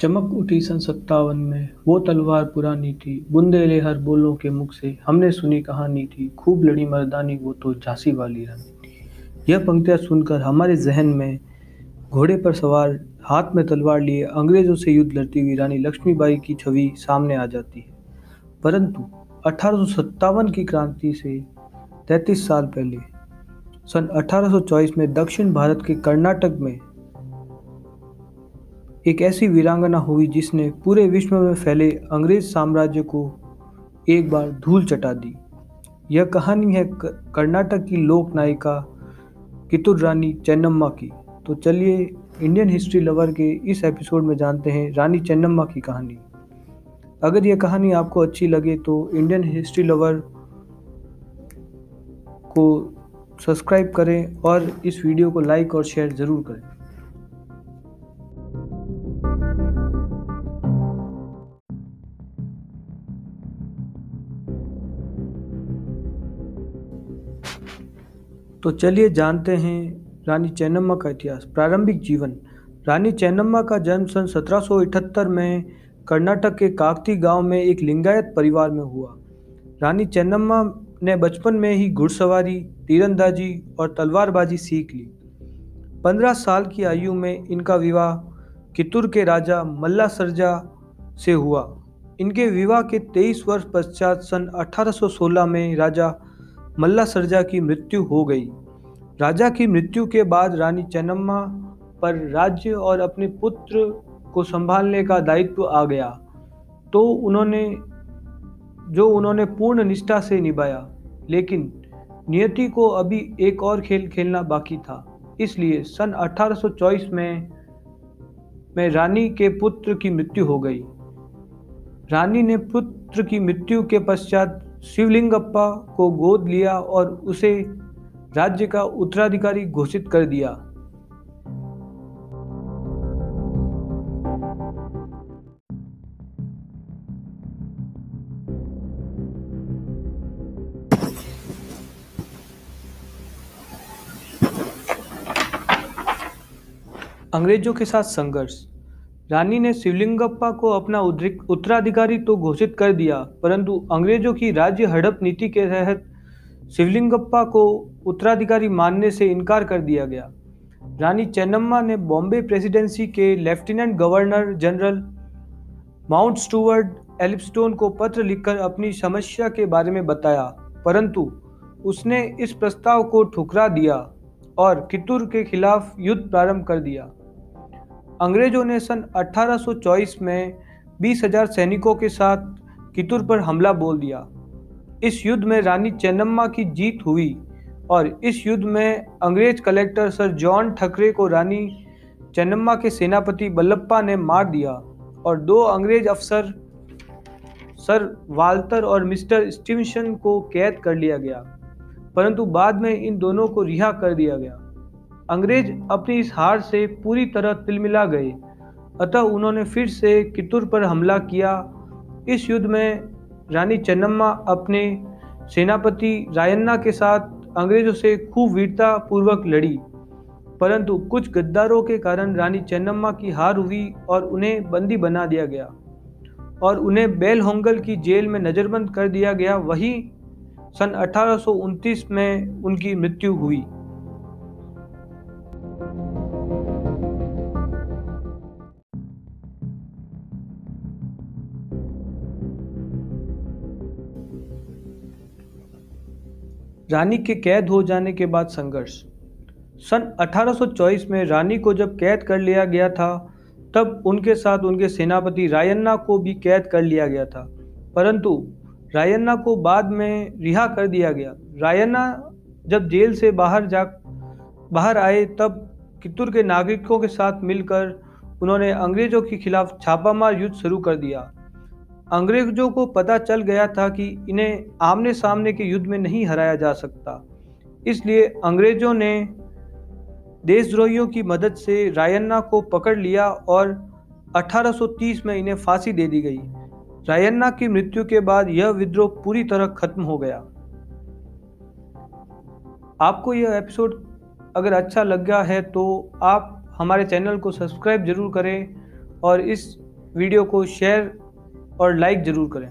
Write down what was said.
चमक उठी सन सत्तावन में। वो तलवार पुरानी थी। बूंदे ले हर बोलों के मुख से। हमने सुनी कहानी थी, खूब लड़ी मर्दानी, वो तो झांसी वाली रानी थी। यह पंक्तियाँ सुनकर हमारे जहन में घोड़े पर सवार, हाथ में तलवार लिए, अंग्रेज़ों से युद्ध लड़ती हुई रानी लक्ष्मीबाई की छवि सामने आ जाती है। परंतु अठारह सौ सत्तावन की क्रांति से 33 साल पहले, सन 1824 में दक्षिण भारत के कर्नाटक में एक ऐसी वीरांगना हुई जिसने पूरे विश्व में फैले अंग्रेज़ साम्राज्य को एक बार धूल चटा दी। यह कहानी है कर्नाटक की लोक नायिका कितुर रानी चेन्नम्मा की। तो चलिए इंडियन हिस्ट्री लवर के इस एपिसोड में जानते हैं रानी चेन्नम्मा की कहानी। अगर यह कहानी आपको अच्छी लगे तो इंडियन हिस्ट्री लवर को सब्सक्राइब करें और इस वीडियो को लाइक और शेयर ज़रूर करें। तो चलिए जानते हैं रानी चैनम्मा का इतिहास, प्रारंभिक जीवन। रानी चैनम्मा का जन्म सन 1778 में कर्नाटक के काकती गाँव में एक लिंगायत परिवार में हुआ। रानी चैनम्मा ने बचपन में ही घुड़सवारी, तीरंदाजी और तलवारबाजी सीख ली। पंद्रह साल की आयु में इनका विवाह कितुर के राजा मल्ला सरजा से हुआ। इनके विवाह के तेईस वर्ष पश्चात सन 1816 में राजा मल्ला सरजा की मृत्यु हो गई। राजा की मृत्यु के बाद रानी चन्नम्मा पर राज्य और अपने पुत्र को संभालने का दायित्व आ गया। तो उन्होंने, जो उन्होंने पूर्ण निष्ठा से निभाया, लेकिन नियति को अभी एक और खेल खेलना बाकी था। इसलिए सन 1824 में में रानी के पुत्र की मृत्यु हो गई। रानी ने पुत्र की मृत्यु के पश्चात शिवलिंगप्पा को गोद लिया और उसे राज्य का उत्तराधिकारी घोषित कर दिया। अंग्रेज़ों के साथ संघर्ष। रानी ने शिवलिंगप्पा को अपना उत्तराधिकारी तो घोषित कर दिया, परंतु अंग्रेज़ों की राज्य हड़प नीति के तहत शिवलिंगप्पा को उत्तराधिकारी मानने से इनकार कर दिया गया। रानी चेन्नम्मा ने बॉम्बे प्रेसिडेंसी के lieutenant governor general Mount Stuart Elphinstone को पत्र लिखकर अपनी समस्या के बारे में बताया, परंतु उसने इस प्रस्ताव को ठुकरा दिया और कितुर के खिलाफ युद्ध प्रारंभ कर दिया। अंग्रेज़ों ने सन 1824 में 20,000 सैनिकों के साथ कितुर पर हमला बोल दिया। इस युद्ध में रानी चेन्नम्मा की जीत हुई और इस युद्ध में अंग्रेज़ कलेक्टर सर जॉन ठकरे को रानी चेन्नम्मा के सेनापति बल्लप्पा ने मार दिया और दो अंग्रेज़ अफसर सर वाल्टर और मिस्टर स्टीवनसन को कैद कर लिया गया परंतु बाद में इन दोनों को रिहा कर दिया गया। अंग्रेज़ अपनी इस हार से पूरी तरह तिलमिला गए। अतः उन्होंने फिर से कितुर पर हमला किया। इस युद्ध में रानी चन्नम्मा अपने सेनापति रायन्ना के साथ अंग्रेज़ों से खूब वीरता पूर्वक लड़ी। परंतु कुछ गद्दारों के कारण रानी चन्नम्मा की हार हुई और उन्हें बंदी बना दिया गया और उन्हें बेल होंगल की जेल में नज़रबंद कर दिया गया। वही सन अठारह सौ उनतीस में उनकी मृत्यु हुई। रानी के कैद हो जाने के बाद संघर्ष। सन 1824 में रानी को जब कैद कर लिया गया था, तब उनके साथ उनके सेनापति रायन्ना को भी कैद कर लिया गया था। परंतु रायन्ना को बाद में रिहा कर दिया गया। रायन्ना जब जेल से बाहर जा, बाहर आए, तब कित्तूर के नागरिकों के साथ मिलकर उन्होंने अंग्रेज़ों के खिलाफ छापामार युद्ध शुरू कर दिया। अंग्रेज़ों को पता चल गया था कि इन्हें आमने सामने के युद्ध में नहीं हराया जा सकता। इसलिए अंग्रेज़ों ने देशद्रोहियों की मदद से रायन्ना को पकड़ लिया और 1830 में इन्हें फांसी दे दी गई। रायन्ना की मृत्यु के बाद यह विद्रोह पूरी तरह खत्म हो गया। आपको यह एपिसोड अगर अच्छा लग गया है तो आप हमारे चैनल को सब्सक्राइब ज़रूर करें और इस वीडियो को शेयर और लाइक ज़रूर करें।